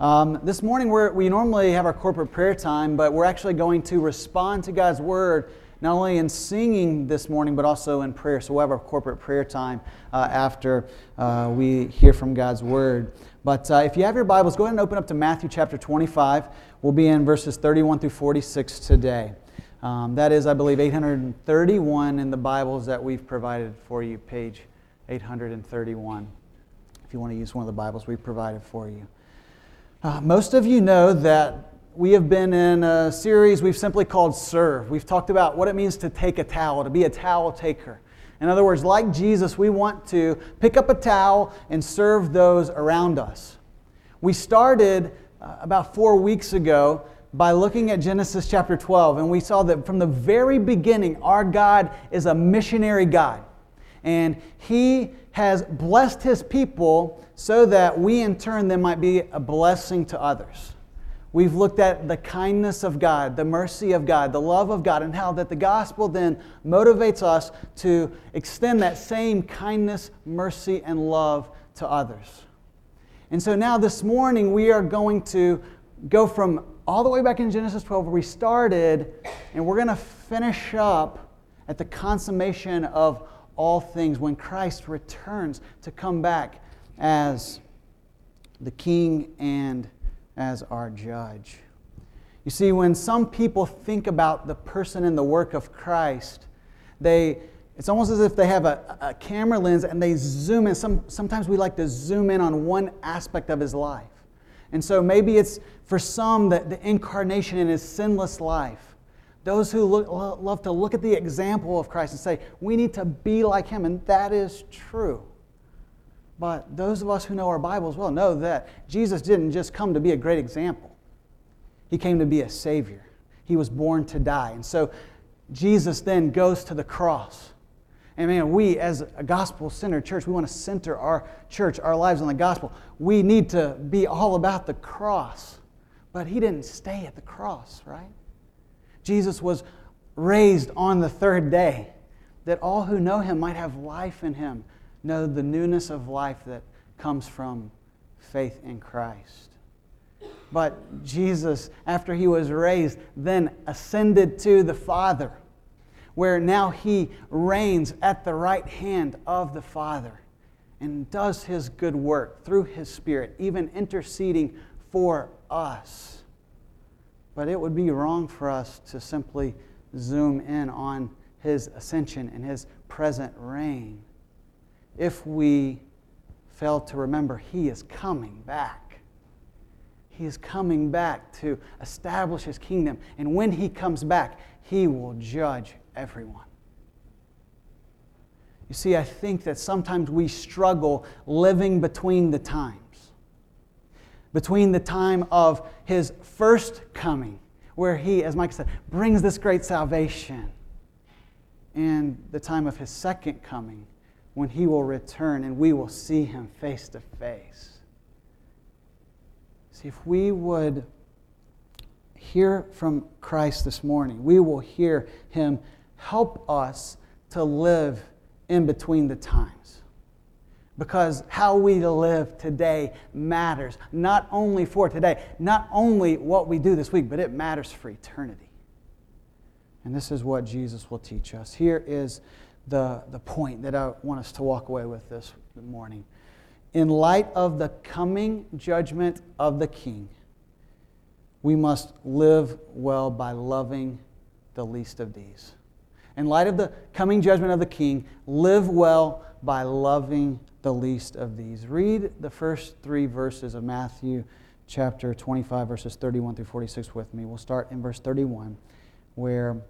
Um, this morning, we normally have our corporate prayer time, but we're actually going to respond to God's word not only in singing this morning, but also in prayer. So we'll have our corporate prayer time uh, after uh, we hear from God's word. But uh, if you have your Bibles, go ahead and open up to Matthew chapter 25. We'll be in verses 31 through 46 today. Um, that is, I believe, 831 in the Bibles that we've provided for you, page 831 if you want to use one of the Bibles we provided for you. Uh, most of you know that we have been in a series we've simply called Serve. We've talked about what it means to take a towel, to be a towel taker. In other words, like Jesus, we want to pick up a towel and serve those around us. We started uh, about four weeks ago by looking at Genesis chapter 12, and we saw that from the very beginning, our God is a missionary God. And He has blessed his people so that we in turn then might be a blessing to others. We've looked at the kindness of God, the mercy of God, the love of God, and how that the gospel then motivates us to extend that same kindness, mercy, and love to others. And so now this morning we are going to go from all the way back in Genesis 12 where we started, and we're going to finish up at the consummation of all things when Christ returns to come back as the king and as our judge. You see, when some people think about the person and the work of Christ, they, it's almost as if they have a, a camera lens and they zoom in. Some, sometimes we like to zoom in on one aspect of his life. And so maybe it's for some that the incarnation in his sinless life. Those who look, love to look at the example of Christ and say, we need to be like him, and that is true. But those of us who know our Bibles well know that Jesus didn't just come to be a great example, He came to be a Savior. He was born to die. And so Jesus then goes to the cross. And man, we as a gospel centered church, we want to center our church, our lives on the gospel. We need to be all about the cross. But He didn't stay at the cross, right? Jesus was raised on the third day, that all who know him might have life in him, know the newness of life that comes from faith in Christ. But Jesus, after he was raised, then ascended to the Father, where now he reigns at the right hand of the Father and does his good work through his Spirit, even interceding for us. But it would be wrong for us to simply zoom in on his ascension and his present reign if we fail to remember he is coming back. He is coming back to establish his kingdom. And when he comes back, he will judge everyone. You see, I think that sometimes we struggle living between the times between the time of his first coming, where he, as Mike said, brings this great salvation, and the time of his second coming, when he will return and we will see him face to face. See, if we would hear from Christ this morning, we will hear him help us to live in between the times because how we live today matters, not only for today, not only what we do this week, but it matters for eternity. And this is what Jesus will teach us. Here is the, the point that I want us to walk away with this morning. In light of the coming judgment of the King, we must live well by loving the least of these. In light of the coming judgment of the King, live well by loving the least of these. Read the first three verses of Matthew chapter 25, verses 31 through 46 with me. We'll start in verse 31, where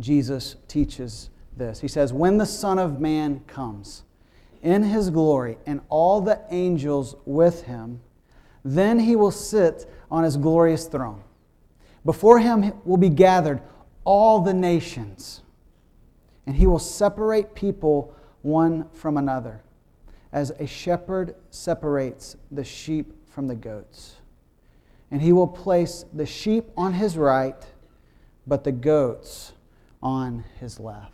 Jesus teaches this. He says, When the Son of Man comes in his glory and all the angels with him, then he will sit on his glorious throne. Before him will be gathered all the nations, and he will separate people one from another as a shepherd separates the sheep from the goats. And he will place the sheep on his right, but the goats on his left.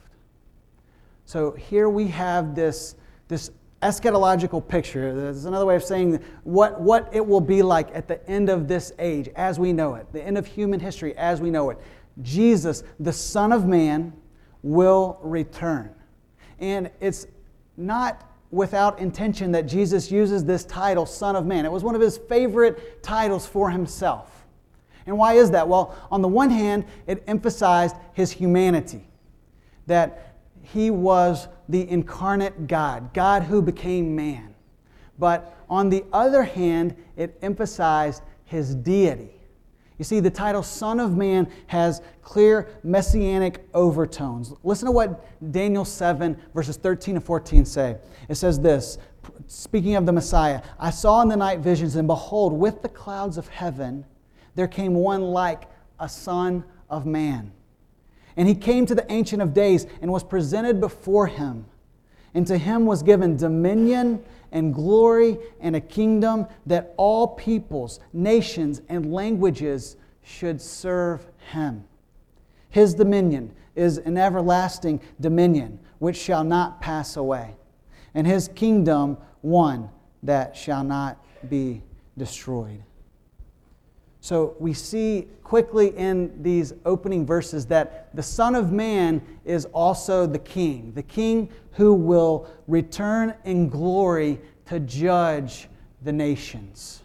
So here we have this, this eschatological picture. There's another way of saying what, what it will be like at the end of this age as we know it, the end of human history as we know it. Jesus, the Son of Man, will return. And it's not without intention that Jesus uses this title, Son of Man. It was one of his favorite titles for himself. And why is that? Well, on the one hand, it emphasized his humanity, that he was the incarnate God, God who became man. But on the other hand, it emphasized his deity. You see, the title Son of Man has clear messianic overtones. Listen to what Daniel 7, verses 13 and 14 say. It says this Speaking of the Messiah, I saw in the night visions, and behold, with the clouds of heaven, there came one like a Son of Man. And he came to the Ancient of Days and was presented before him. And to him was given dominion and glory and a kingdom that all peoples, nations, and languages should serve him. His dominion is an everlasting dominion which shall not pass away, and his kingdom one that shall not be destroyed. So we see quickly in these opening verses that the Son of Man is also the King, the King who will return in glory to judge the nations.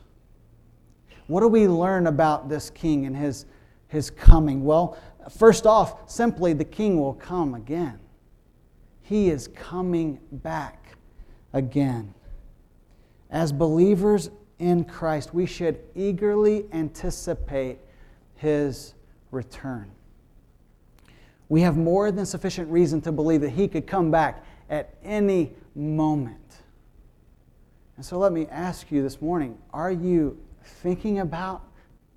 What do we learn about this King and his, his coming? Well, first off, simply the King will come again. He is coming back again. As believers in Christ, we should eagerly anticipate his return. We have more than sufficient reason to believe that he could come back at any moment. And so let me ask you this morning are you thinking about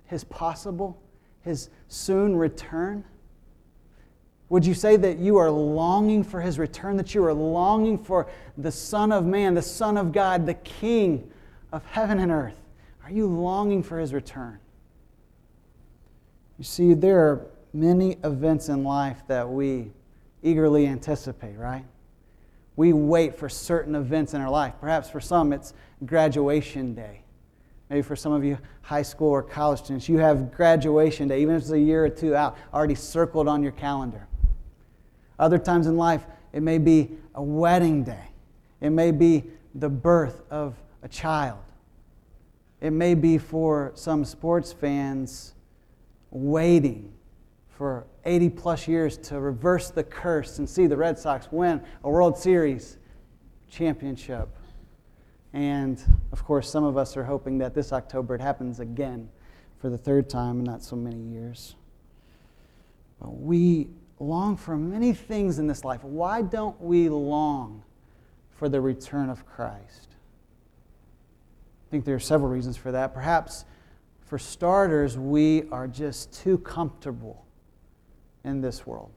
his possible, his soon return? Would you say that you are longing for his return, that you are longing for the Son of Man, the Son of God, the King of heaven and earth? Are you longing for his return? You see, there are many events in life that we eagerly anticipate, right? We wait for certain events in our life. Perhaps for some, it's graduation day. Maybe for some of you high school or college students, you have graduation day, even if it's a year or two out, already circled on your calendar. Other times in life, it may be a wedding day, it may be the birth of a child. It may be for some sports fans waiting for 80 plus years to reverse the curse and see the Red Sox win a World Series championship. And of course, some of us are hoping that this October it happens again for the third time in not so many years. But we long for many things in this life. Why don't we long for the return of Christ? Think there are several reasons for that. Perhaps, for starters, we are just too comfortable in this world.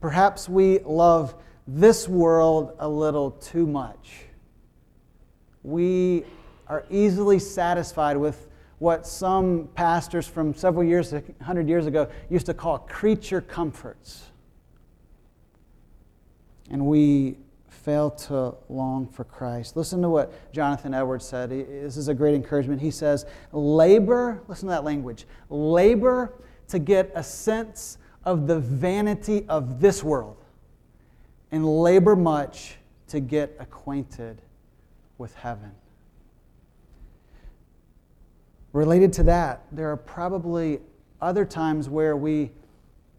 Perhaps we love this world a little too much we are easily satisfied with what some pastors from several years, 100 years ago, used to call creature comforts. And we fail to long for Christ. Listen to what Jonathan Edwards said. This is a great encouragement. He says, Labor, listen to that language, labor to get a sense of the vanity of this world, and labor much to get acquainted with heaven. Related to that, there are probably other times where we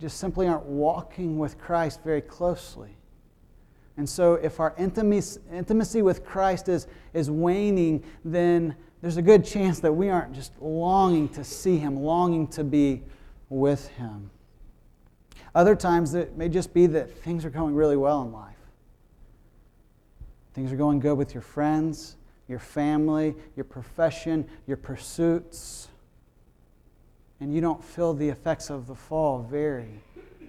just simply aren't walking with Christ very closely. And so, if our intimacy, intimacy with Christ is, is waning, then there's a good chance that we aren't just longing to see Him, longing to be with Him. Other times, it may just be that things are going really well in life. Things are going good with your friends, your family, your profession, your pursuits. And you don't feel the effects of the fall very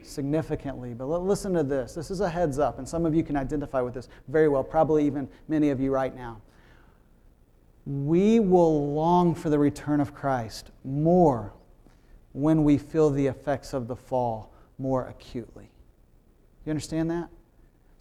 significantly. But listen to this. This is a heads up, and some of you can identify with this very well, probably even many of you right now. We will long for the return of Christ more when we feel the effects of the fall more acutely. You understand that?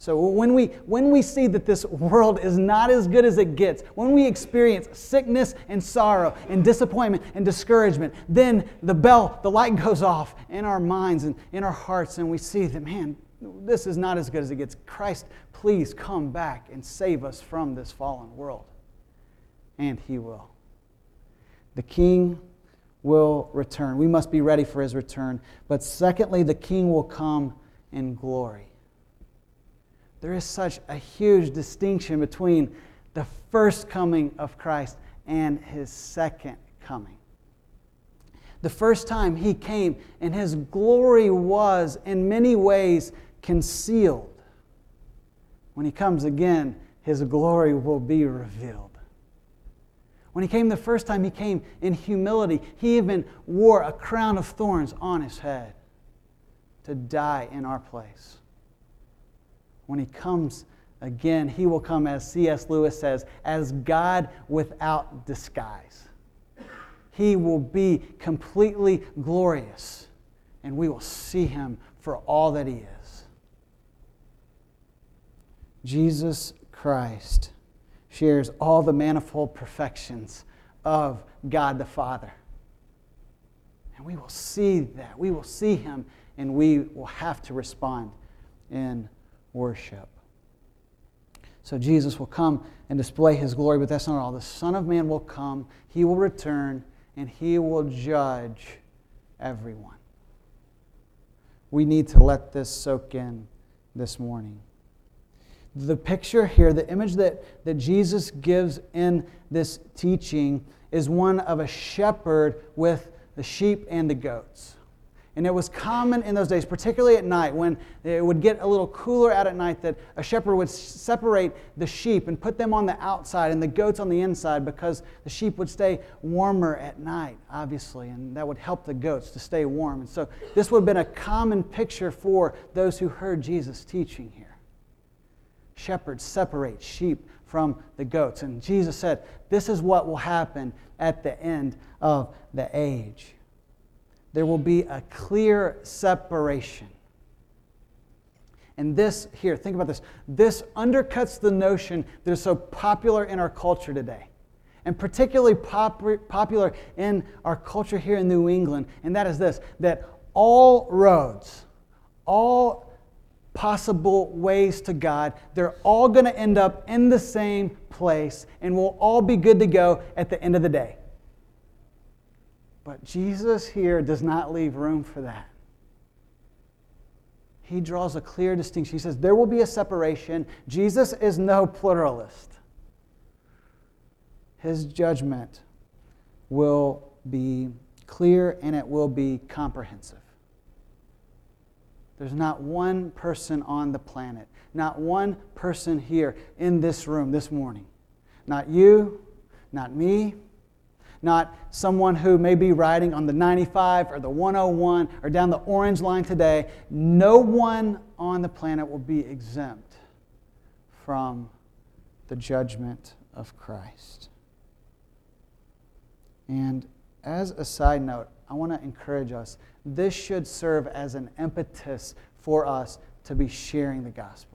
So when we, when we see that this world is not as good as it gets, when we experience sickness and sorrow and disappointment and discouragement, then the bell, the light goes off in our minds and in our hearts, and we see that, man, this is not as good as it gets. Christ, please come back and save us from this fallen world. And He will. The King will return. We must be ready for His return. But secondly, the King will come in glory there is such a huge distinction between the first coming of Christ and his second coming. The first time he came, and his glory was in many ways concealed. When he comes again, his glory will be revealed. When he came the first time, he came in humility. He even wore a crown of thorns on his head to die in our place when he comes again, he will come, as C.S. Lewis says, as God without disguise. He will be completely glorious, and we will see him for all that he is. Jesus Christ shares all the manifold perfections of God the Father. And we will see that. We will see him, and we will have to respond in worship. So Jesus will come and display his glory, but that's not all. The Son of Man will come, he will return, and he will judge everyone. We need to let this soak in this morning. The picture here, the image that, that Jesus gives in this teaching, is one of a shepherd with the sheep and the goats. And it was common in those days, particularly at night, when it would get a little cooler out at night, that a shepherd would separate the sheep and put them on the outside and the goats on the inside because the sheep would stay warmer at night, obviously, and that would help the goats to stay warm. And so this would have been a common picture for those who heard Jesus teaching here. Shepherds separate sheep from the goats. And Jesus said, This is what will happen at the end of the age there will be a clear separation. And this, here, think about this. This undercuts the notion that is so popular in our culture today, and particularly pop- popular in our culture here in New England, and that is this that all roads, all possible ways to God, they're all going to end up in the same place, and we'll all be good to go at the end of the day. But Jesus here does not leave room for that. He draws a clear distinction. He says there will be a separation. Jesus is no pluralist. His judgment will be clear and it will be comprehensive. There's not one person on the planet, not one person here in this room this morning, not you, not me, not someone who may be riding on the 95 or the 101 or down the orange line today. No one on the planet will be exempt from the judgment of Christ. And as a side note, I want to encourage us. This should serve as an impetus for us to be sharing the gospel.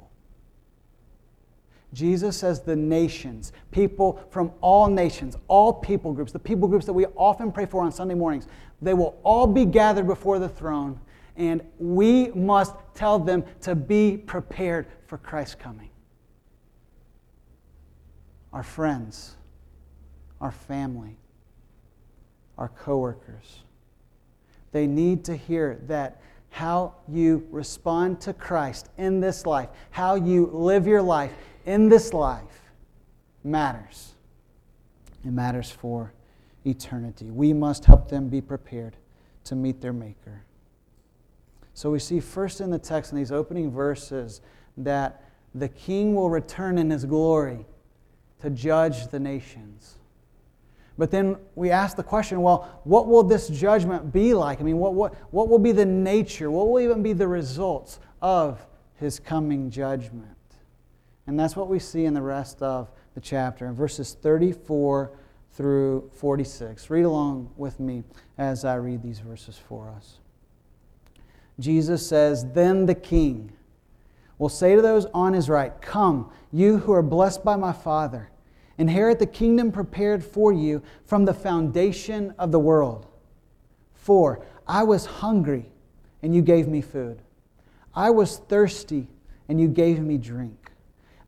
Jesus says the nations, people from all nations, all people groups, the people groups that we often pray for on Sunday mornings, they will all be gathered before the throne, and we must tell them to be prepared for Christ's coming. Our friends, our family, our coworkers, they need to hear that how you respond to Christ in this life, how you live your life in this life matters. It matters for eternity. We must help them be prepared to meet their Maker. So we see first in the text in these opening verses that the king will return in his glory to judge the nations. But then we ask the question well, what will this judgment be like? I mean, what, what, what will be the nature? What will even be the results of his coming judgment? And that's what we see in the rest of the chapter, in verses 34 through 46. Read along with me as I read these verses for us. Jesus says, Then the king will say to those on his right, Come, you who are blessed by my Father, inherit the kingdom prepared for you from the foundation of the world. For I was hungry, and you gave me food. I was thirsty, and you gave me drink.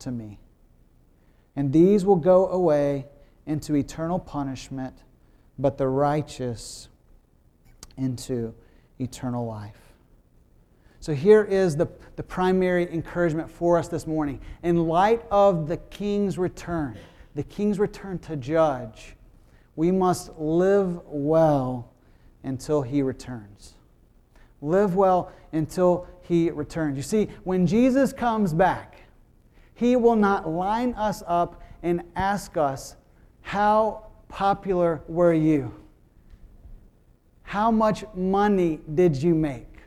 to me. And these will go away into eternal punishment, but the righteous into eternal life. So here is the, the primary encouragement for us this morning. In light of the king's return, the king's return to judge, we must live well until he returns. Live well until he returns. You see, when Jesus comes back, he will not line us up and ask us, How popular were you? How much money did you make?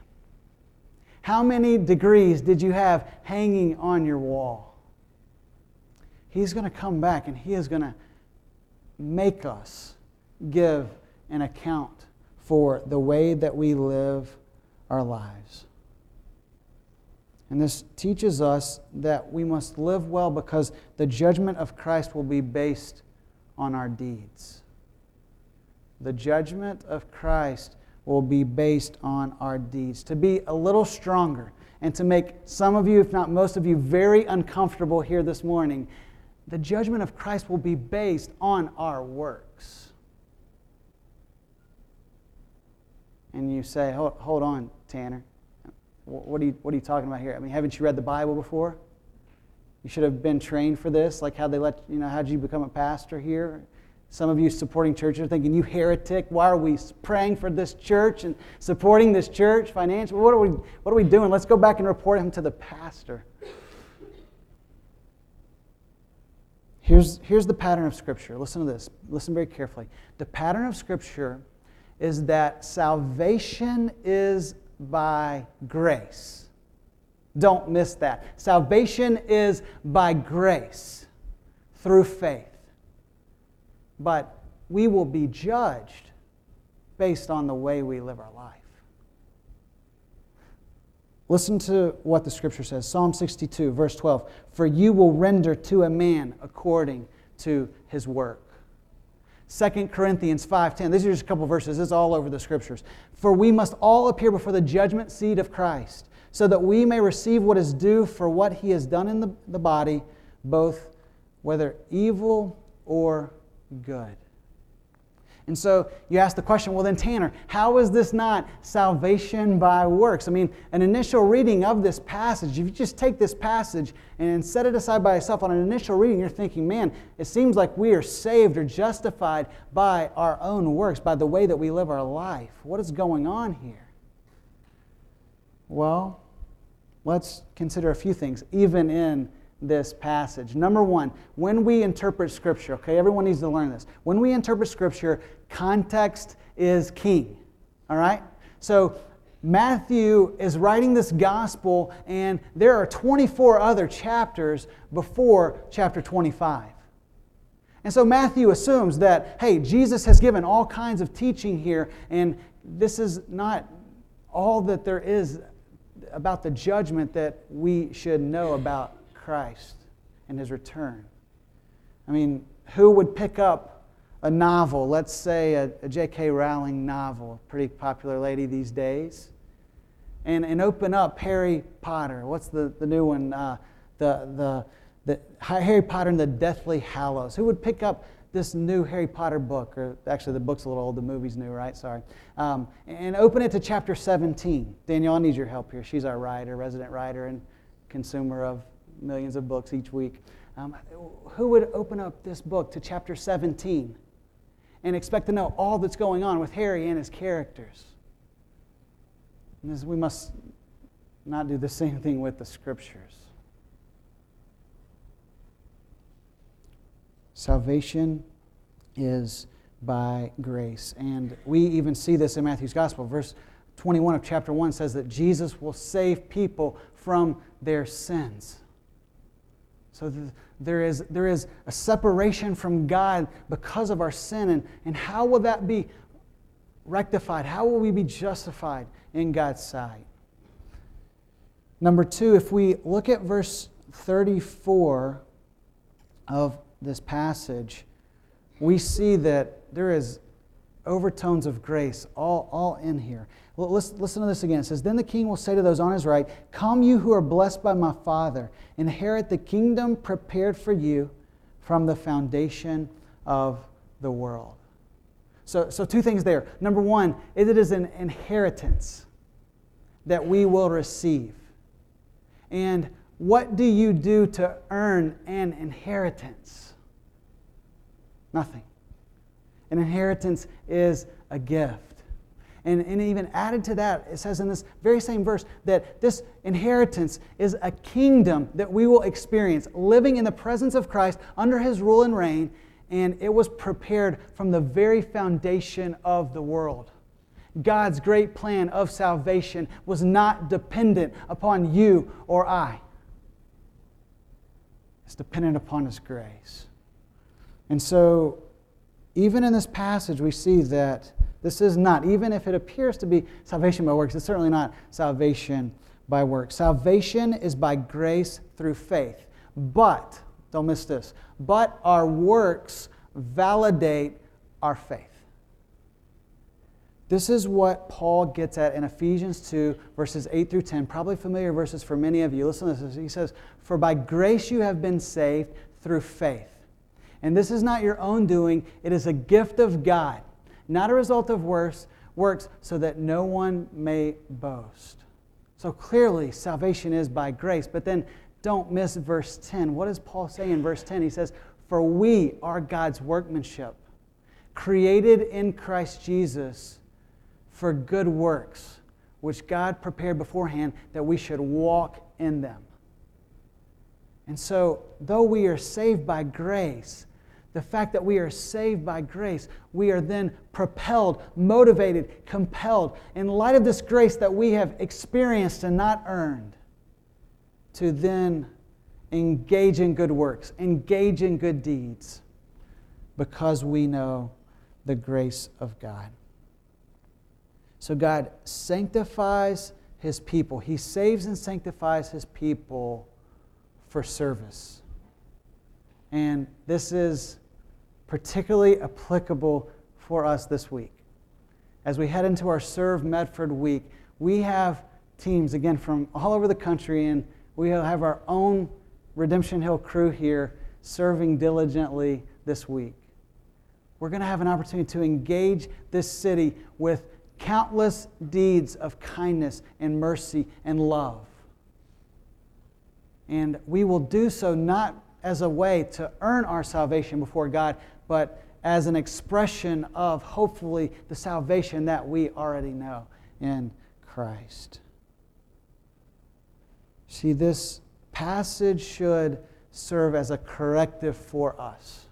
How many degrees did you have hanging on your wall? He's going to come back and he is going to make us give an account for the way that we live our lives. And this teaches us that we must live well because the judgment of Christ will be based on our deeds. The judgment of Christ will be based on our deeds. To be a little stronger and to make some of you, if not most of you, very uncomfortable here this morning, the judgment of Christ will be based on our works. And you say, hold, hold on, Tanner. What are, you, what are you talking about here? I mean, haven't you read the Bible before? You should have been trained for this. Like how they let you know, how did you become a pastor here? Some of you supporting churches are thinking, you heretic, why are we praying for this church and supporting this church financially? What are we, what are we doing? Let's go back and report him to the pastor. Here's, here's the pattern of Scripture. Listen to this. Listen very carefully. The pattern of Scripture is that salvation is by grace. Don't miss that. Salvation is by grace through faith. But we will be judged based on the way we live our life. Listen to what the scripture says Psalm 62, verse 12. For you will render to a man according to his work. 2 Corinthians 5:10. These are just a couple verses. Is all over the scriptures. For we must all appear before the judgment seat of Christ, so that we may receive what is due for what he has done in the, the body, both whether evil or good. And so you ask the question, well, then, Tanner, how is this not salvation by works? I mean, an initial reading of this passage, if you just take this passage and set it aside by itself on an initial reading, you're thinking, man, it seems like we are saved or justified by our own works, by the way that we live our life. What is going on here? Well, let's consider a few things, even in this passage. Number one, when we interpret Scripture, okay, everyone needs to learn this. When we interpret Scripture, context is king, all right? So Matthew is writing this gospel, and there are 24 other chapters before chapter 25. And so Matthew assumes that, hey, Jesus has given all kinds of teaching here, and this is not all that there is about the judgment that we should know about Christ and his return. I mean, who would pick up a novel, let's say a, a J.K. Rowling novel, pretty popular lady these days, and, and open up Harry Potter? What's the, the new one? Uh, the, the the Harry Potter and the Deathly Hallows. Who would pick up this new Harry Potter book, or actually the book's a little old, the movie's new, right? Sorry. Um, and open it to chapter 17. Danielle, I need your help here. She's our writer, resident writer, and consumer of millions of books each week. Um, who would open up this book to chapter 17 and expect to know all that's going on with Harry and his characters? And this, we must not do the same thing with the scriptures. Salvation is by grace. And we even see this in Matthew's Gospel. Verse 21 of chapter 1 says that Jesus will save people from their sins. So there is, there is a separation from God because of our sin. And, and how will that be rectified? How will we be justified in God's sight? Number two, if we look at verse 34 of this passage, we see that there is overtones of grace all, all in here. Well, listen, listen to this again. It says, Then the king will say to those on his right, Come, you who are blessed by my Father, inherit the kingdom prepared for you from the foundation of the world. So, so two things there. Number one, it is an inheritance that we will receive. And what do you do to earn an inheritance? Nothing. An inheritance is a gift. And, and even added to that, it says in this very same verse that this inheritance is a kingdom that we will experience, living in the presence of Christ under his rule and reign, and it was prepared from the very foundation of the world. God's great plan of salvation was not dependent upon you or I, it's dependent upon his grace. And so, even in this passage, we see that this is not, even if it appears to be salvation by works, it's certainly not salvation by works. Salvation is by grace through faith. But, don't miss this, but our works validate our faith. This is what Paul gets at in Ephesians 2, verses 8 through 10. Probably familiar verses for many of you. Listen to this. He says, For by grace you have been saved through faith. And this is not your own doing, it is a gift of God, not a result of works, works so that no one may boast. So clearly, salvation is by grace. But then don't miss verse 10. What does Paul say in verse 10? He says, For we are God's workmanship, created in Christ Jesus for good works, which God prepared beforehand that we should walk in them. And so, though we are saved by grace, the fact that we are saved by grace, we are then propelled, motivated, compelled, in light of this grace that we have experienced and not earned, to then engage in good works, engage in good deeds, because we know the grace of God. So God sanctifies his people, he saves and sanctifies his people for service. And this is particularly applicable for us this week. As we head into our Serve Medford week, we have teams, again, from all over the country, and we have our own Redemption Hill crew here serving diligently this week. We're going to have an opportunity to engage this city with countless deeds of kindness and mercy and love. And we will do so not as a way to earn our salvation before God, but as an expression of hopefully the salvation that we already know in Christ. See, this passage should serve as a corrective for us.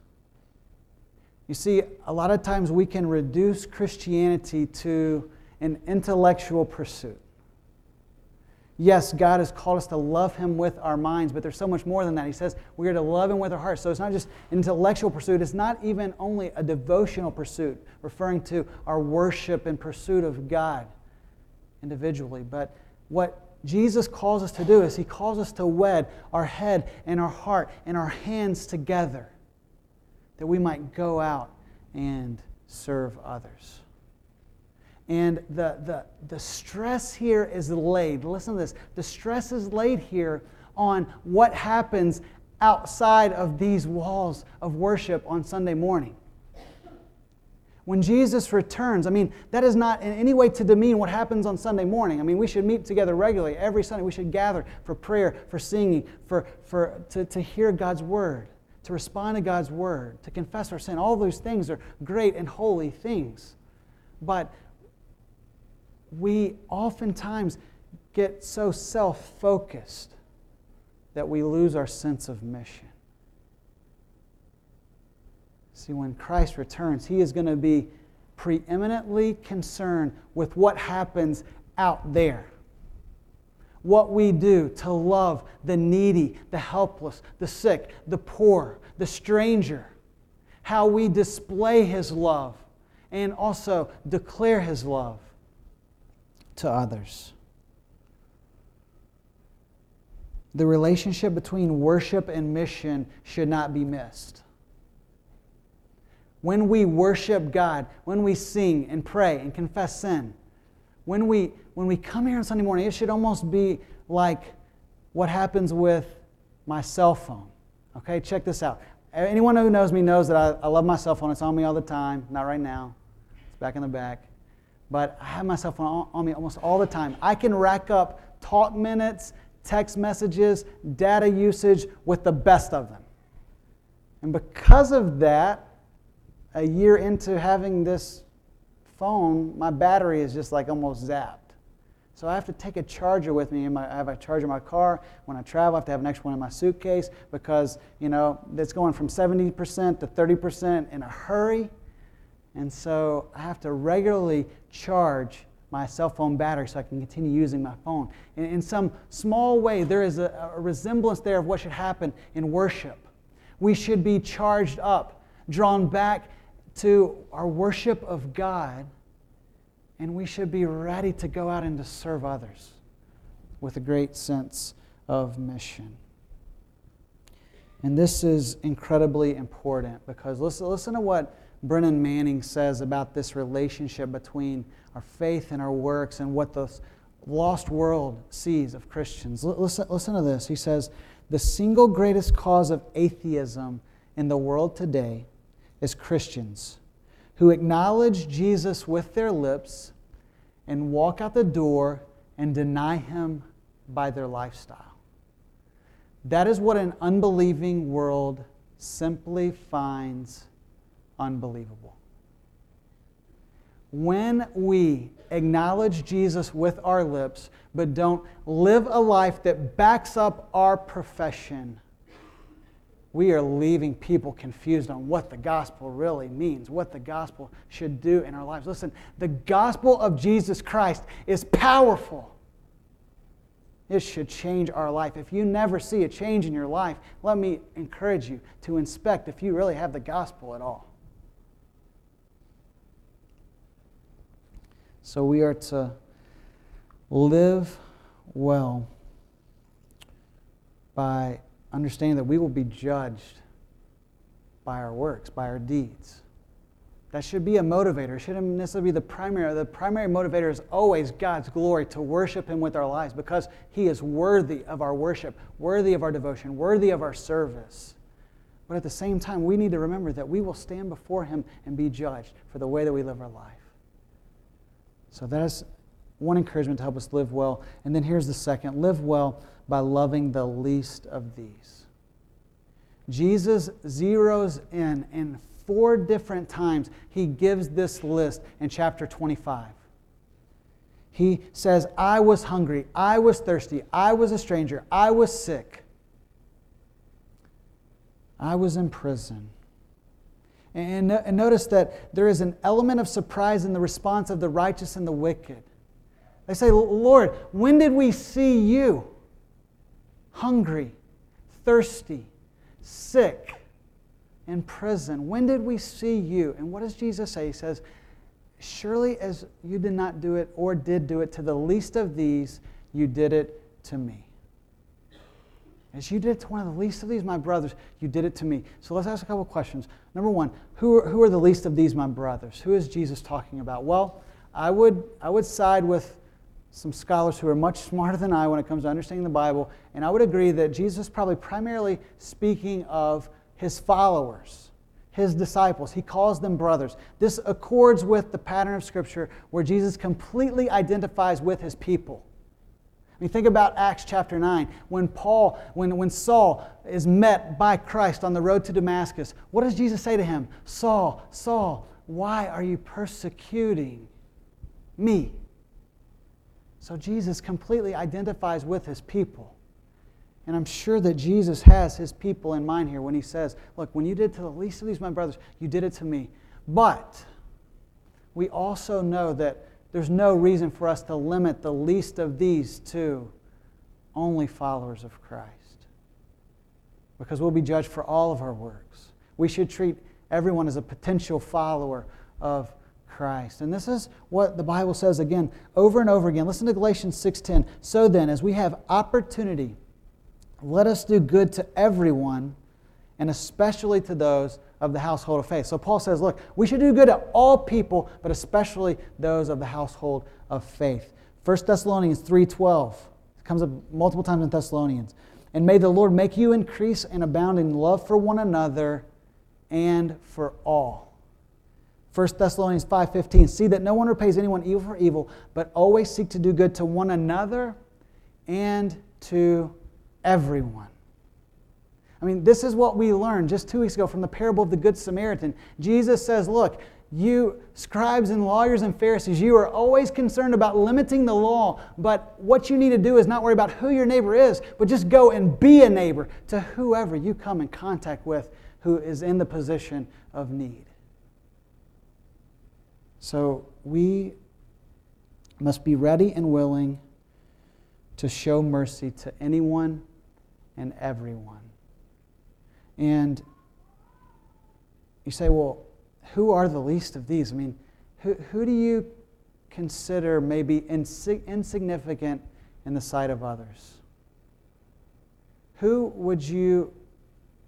You see, a lot of times we can reduce Christianity to an intellectual pursuit. Yes, God has called us to love Him with our minds, but there's so much more than that. He says we are to love Him with our hearts. So it's not just an intellectual pursuit, it's not even only a devotional pursuit, referring to our worship and pursuit of God individually. But what Jesus calls us to do is He calls us to wed our head and our heart and our hands together that we might go out and serve others. And the, the, the stress here is laid, listen to this, the stress is laid here on what happens outside of these walls of worship on Sunday morning. When Jesus returns, I mean, that is not in any way to demean what happens on Sunday morning. I mean, we should meet together regularly every Sunday. We should gather for prayer, for singing, for, for, to, to hear God's word, to respond to God's word, to confess our sin. All those things are great and holy things. But we oftentimes get so self focused that we lose our sense of mission. See, when Christ returns, he is going to be preeminently concerned with what happens out there. What we do to love the needy, the helpless, the sick, the poor, the stranger. How we display his love and also declare his love to others. The relationship between worship and mission should not be missed. When we worship God, when we sing and pray and confess sin, when we, when we come here on Sunday morning, it should almost be like what happens with my cell phone. Okay, check this out. Anyone who knows me knows that I, I love my cell phone. It's on me all the time. Not right now, it's back in the back but I have my cell phone on me almost all the time. I can rack up talk minutes, text messages, data usage with the best of them. And because of that, a year into having this phone, my battery is just like almost zapped. So I have to take a charger with me. My, I have a charger in my car. When I travel, I have to have an extra one in my suitcase because, you know, it's going from 70% to 30% in a hurry. And so I have to regularly charge my cell phone battery so I can continue using my phone. In, in some small way, there is a, a resemblance there of what should happen in worship. We should be charged up, drawn back to our worship of God, and we should be ready to go out and to serve others with a great sense of mission. And this is incredibly important because listen, listen to what Brennan Manning says about this relationship between our faith and our works and what the lost world sees of Christians. Listen, listen to this. He says, The single greatest cause of atheism in the world today is Christians who acknowledge Jesus with their lips and walk out the door and deny him by their lifestyle. That is what an unbelieving world simply finds unbelievable. When we acknowledge Jesus with our lips, but don't live a life that backs up our profession, we are leaving people confused on what the gospel really means, what the gospel should do in our lives. Listen, the gospel of Jesus Christ is powerful. It should change our life. If you never see a change in your life, let me encourage you to inspect if you really have the gospel at all. So we are to live well by understanding that we will be judged by our works, by our deeds. That should be a motivator. It shouldn't necessarily be the primary. The primary motivator is always God's glory to worship Him with our lives because He is worthy of our worship, worthy of our devotion, worthy of our service. But at the same time, we need to remember that we will stand before Him and be judged for the way that we live our life. So that is one encouragement to help us live well. And then here's the second live well by loving the least of these. Jesus zeroes in in four different times. He gives this list in chapter 25. He says, I was hungry, I was thirsty, I was a stranger, I was sick, I was in prison. And, and notice that there is an element of surprise in the response of the righteous and the wicked. They say, Lord, when did we see you hungry, thirsty, sick, in prison? When did we see you? And what does Jesus say? He says, Surely as you did not do it or did do it to the least of these, you did it to me. As you did it to one of the least of these, my brothers, you did it to me. So let's ask a couple questions. Number one, who are, who are the least of these, my brothers? Who is Jesus talking about? Well, I would, I would side with some scholars who are much smarter than I when it comes to understanding the Bible, and I would agree that Jesus is probably primarily speaking of his followers, his disciples. He calls them brothers. This accords with the pattern of Scripture where Jesus completely identifies with his people. Mean, think about Acts chapter 9. When Paul, when, when Saul is met by Christ on the road to Damascus, what does Jesus say to him? Saul, Saul, why are you persecuting me? So Jesus completely identifies with his people. And I'm sure that Jesus has his people in mind here when he says, Look, when you did to the least of these, my brothers, you did it to me. But we also know that there's no reason for us to limit the least of these to only followers of Christ. Because we'll be judged for all of our works. We should treat everyone as a potential follower of Christ. And this is what the Bible says again over and over again. Listen to Galatians 6:10. So then, as we have opportunity, let us do good to everyone, and especially to those of the household of faith. So Paul says, look, we should do good to all people, but especially those of the household of faith. 1 Thessalonians 3:12 comes up multiple times in Thessalonians. And may the Lord make you increase and abound in love for one another and for all. 1 Thessalonians 5:15 See that no one repays anyone evil for evil, but always seek to do good to one another and to everyone. I mean, this is what we learned just two weeks ago from the parable of the Good Samaritan. Jesus says, Look, you scribes and lawyers and Pharisees, you are always concerned about limiting the law, but what you need to do is not worry about who your neighbor is, but just go and be a neighbor to whoever you come in contact with who is in the position of need. So we must be ready and willing to show mercy to anyone and everyone. And you say, well, who are the least of these? I mean, who, who do you consider maybe insignificant in the sight of others? Who would you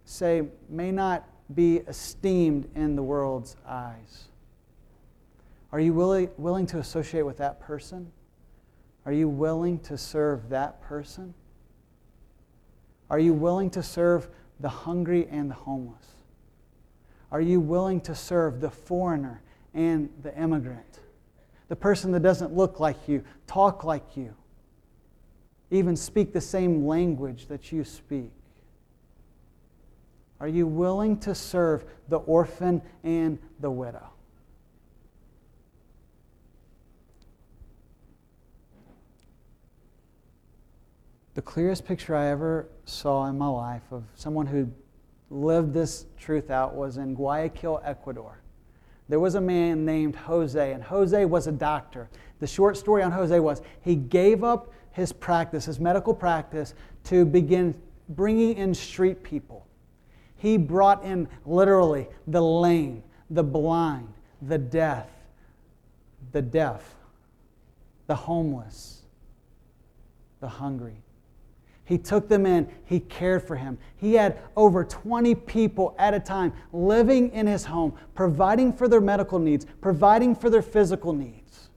say may not be esteemed in the world's eyes? Are you willing, willing to associate with that person? Are you willing to serve that person? Are you willing to serve the hungry and the homeless? Are you willing to serve the foreigner and the immigrant? The person that doesn't look like you, talk like you, even speak the same language that you speak? Are you willing to serve the orphan and the widow? The clearest picture I ever saw in my life of someone who lived this truth out was in Guayaquil, Ecuador. There was a man named Jose, and Jose was a doctor. The short story on Jose was he gave up his practice, his medical practice, to begin bringing in street people. He brought in literally the lame, the blind, the deaf, the deaf, the homeless, the hungry. He took them in. He cared for him. He had over 20 people at a time living in his home, providing for their medical needs, providing for their physical needs.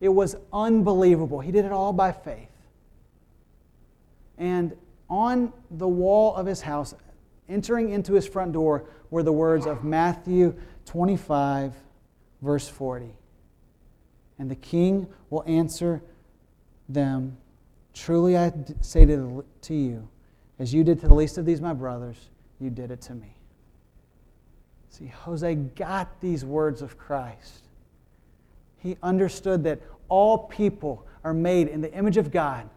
It was unbelievable. He did it all by faith. And on the wall of his house, entering into his front door, were the words of Matthew 25, verse 40. And the king will answer them Truly I say to, to you, as you did to the least of these my brothers, you did it to me. See, Jose got these words of Christ. He understood that all people are made in the image of God,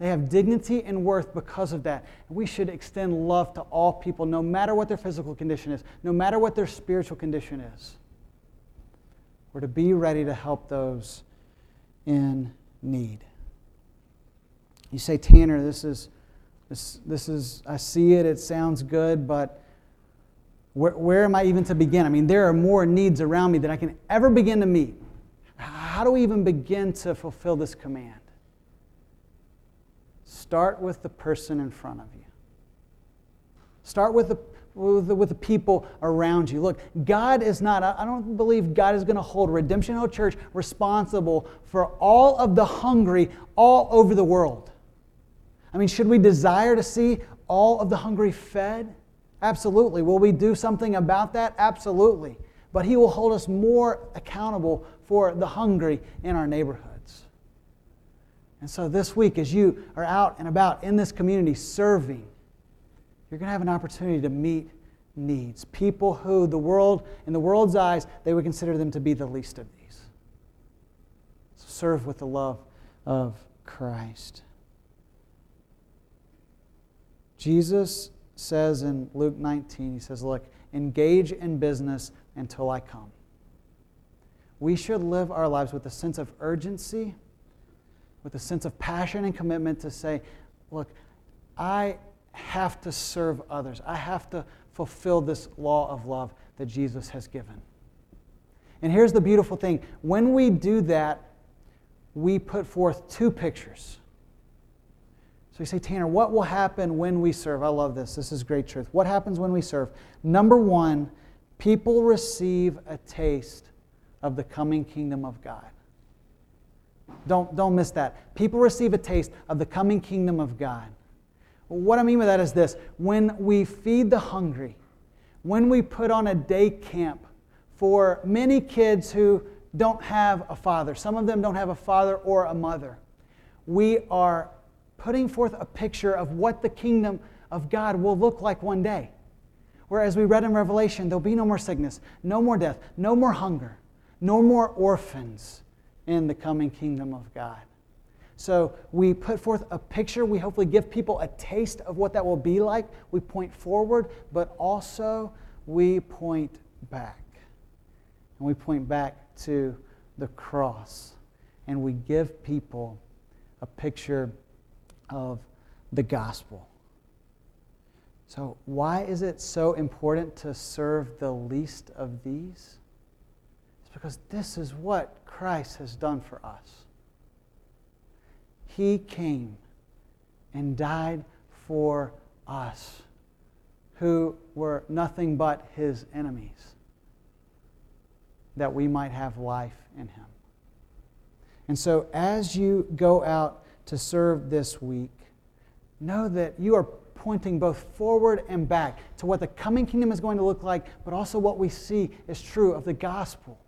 They have dignity and worth because of that. We should extend love to all people, no matter what their physical condition is, no matter what their spiritual condition is. We're to be ready to help those in need. You say, Tanner, this is, this, this is, I see it, it sounds good, but where, where am I even to begin? I mean, there are more needs around me than I can ever begin to meet. How do we even begin to fulfill this command? Start with the person in front of you. Start with the, with the, with the people around you. Look, God is not, I don't believe God is going to hold Redemption Hill Church responsible for all of the hungry all over the world. I mean, should we desire to see all of the hungry fed? Absolutely. Will we do something about that? Absolutely. But He will hold us more accountable for the hungry in our neighborhoods. And so this week, as you are out and about in this community serving, you're going to have an opportunity to meet needs. People who the world, in the world's eyes, they would consider them to be the least of these. So serve with the love of Christ. Jesus says in Luke 19, he says, Look, engage in business until I come. We should live our lives with a sense of urgency, with a sense of passion and commitment to say, Look, I have to serve others. I have to fulfill this law of love that Jesus has given. And here's the beautiful thing when we do that, we put forth two pictures. So you say, Tanner, what will happen when we serve? I love this. This is great truth. What happens when we serve? Number one, people receive a taste of the coming kingdom of God. Don't, don't miss that. People receive a taste of the coming kingdom of God. What I mean by that is this when we feed the hungry, when we put on a day camp for many kids who don't have a father, some of them don't have a father or a mother, we are putting forth a picture of what the kingdom of God will look like one day. Whereas we read in Revelation, there'll be no more sickness, no more death, no more hunger, no more orphans in the coming kingdom of God. So we put forth a picture. We hopefully give people a taste of what that will be like. We point forward, but also we point back. And we point back to the cross. And we give people a picture of the gospel. So, why is it so important to serve the least of these? It's because this is what Christ has done for us. He came and died for us who were nothing but his enemies, that we might have life in him. And so, as you go out to serve this week, know that you are pointing both forward and back to what the coming kingdom is going to look like, but also what we see is true of the gospel.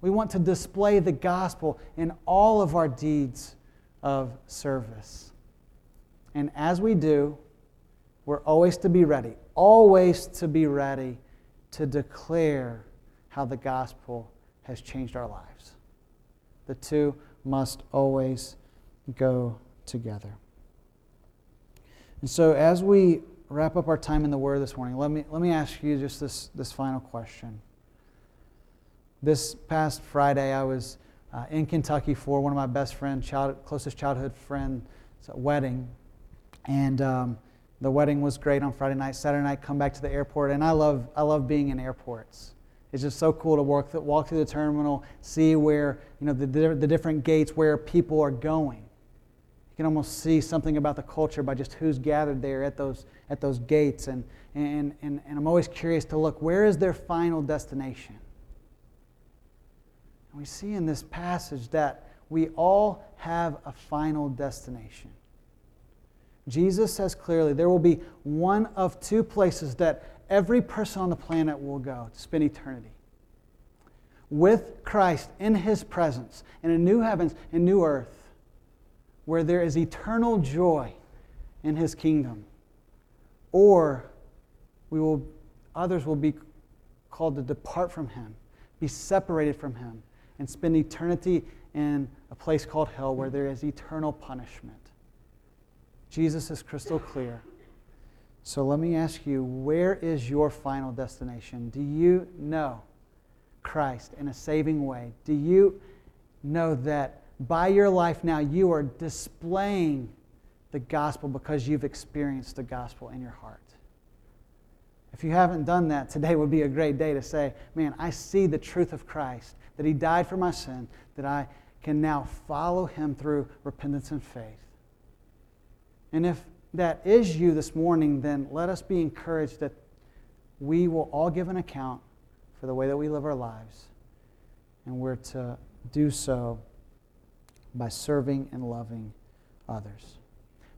We want to display the gospel in all of our deeds of service. And as we do, we're always to be ready, always to be ready to declare how the gospel has changed our lives. The two must always go together. And so, as we wrap up our time in the Word this morning, let me, let me ask you just this, this final question. This past Friday, I was uh, in Kentucky for one of my best friend, child, closest childhood friend's wedding. And um, the wedding was great on Friday night. Saturday night, come back to the airport. And I love, I love being in airports. It's just so cool to walk, walk through the terminal, see where, you know, the, the different gates where people are going. Can almost see something about the culture by just who's gathered there at those, at those gates. And, and, and, and I'm always curious to look where is their final destination? And we see in this passage that we all have a final destination. Jesus says clearly there will be one of two places that every person on the planet will go to spend eternity with Christ in his presence in a new heavens and new earth where there is eternal joy in his kingdom. Or we will, others will be called to depart from him, be separated from him, and spend eternity in a place called hell where there is eternal punishment. Jesus is crystal clear. So let me ask you where is your final destination? Do you know Christ in a saving way? Do you know that by your life now you are displaying the gospel because you've experienced the gospel in your heart? If you haven't done that, today would be a great day to say, Man, I see the truth of Christ, that He died for my sin, that I can now follow Him through repentance and faith. And if that is you this morning, then let us be encouraged that we will all give an account for the way that we live our lives. And we're to do so by serving and loving others.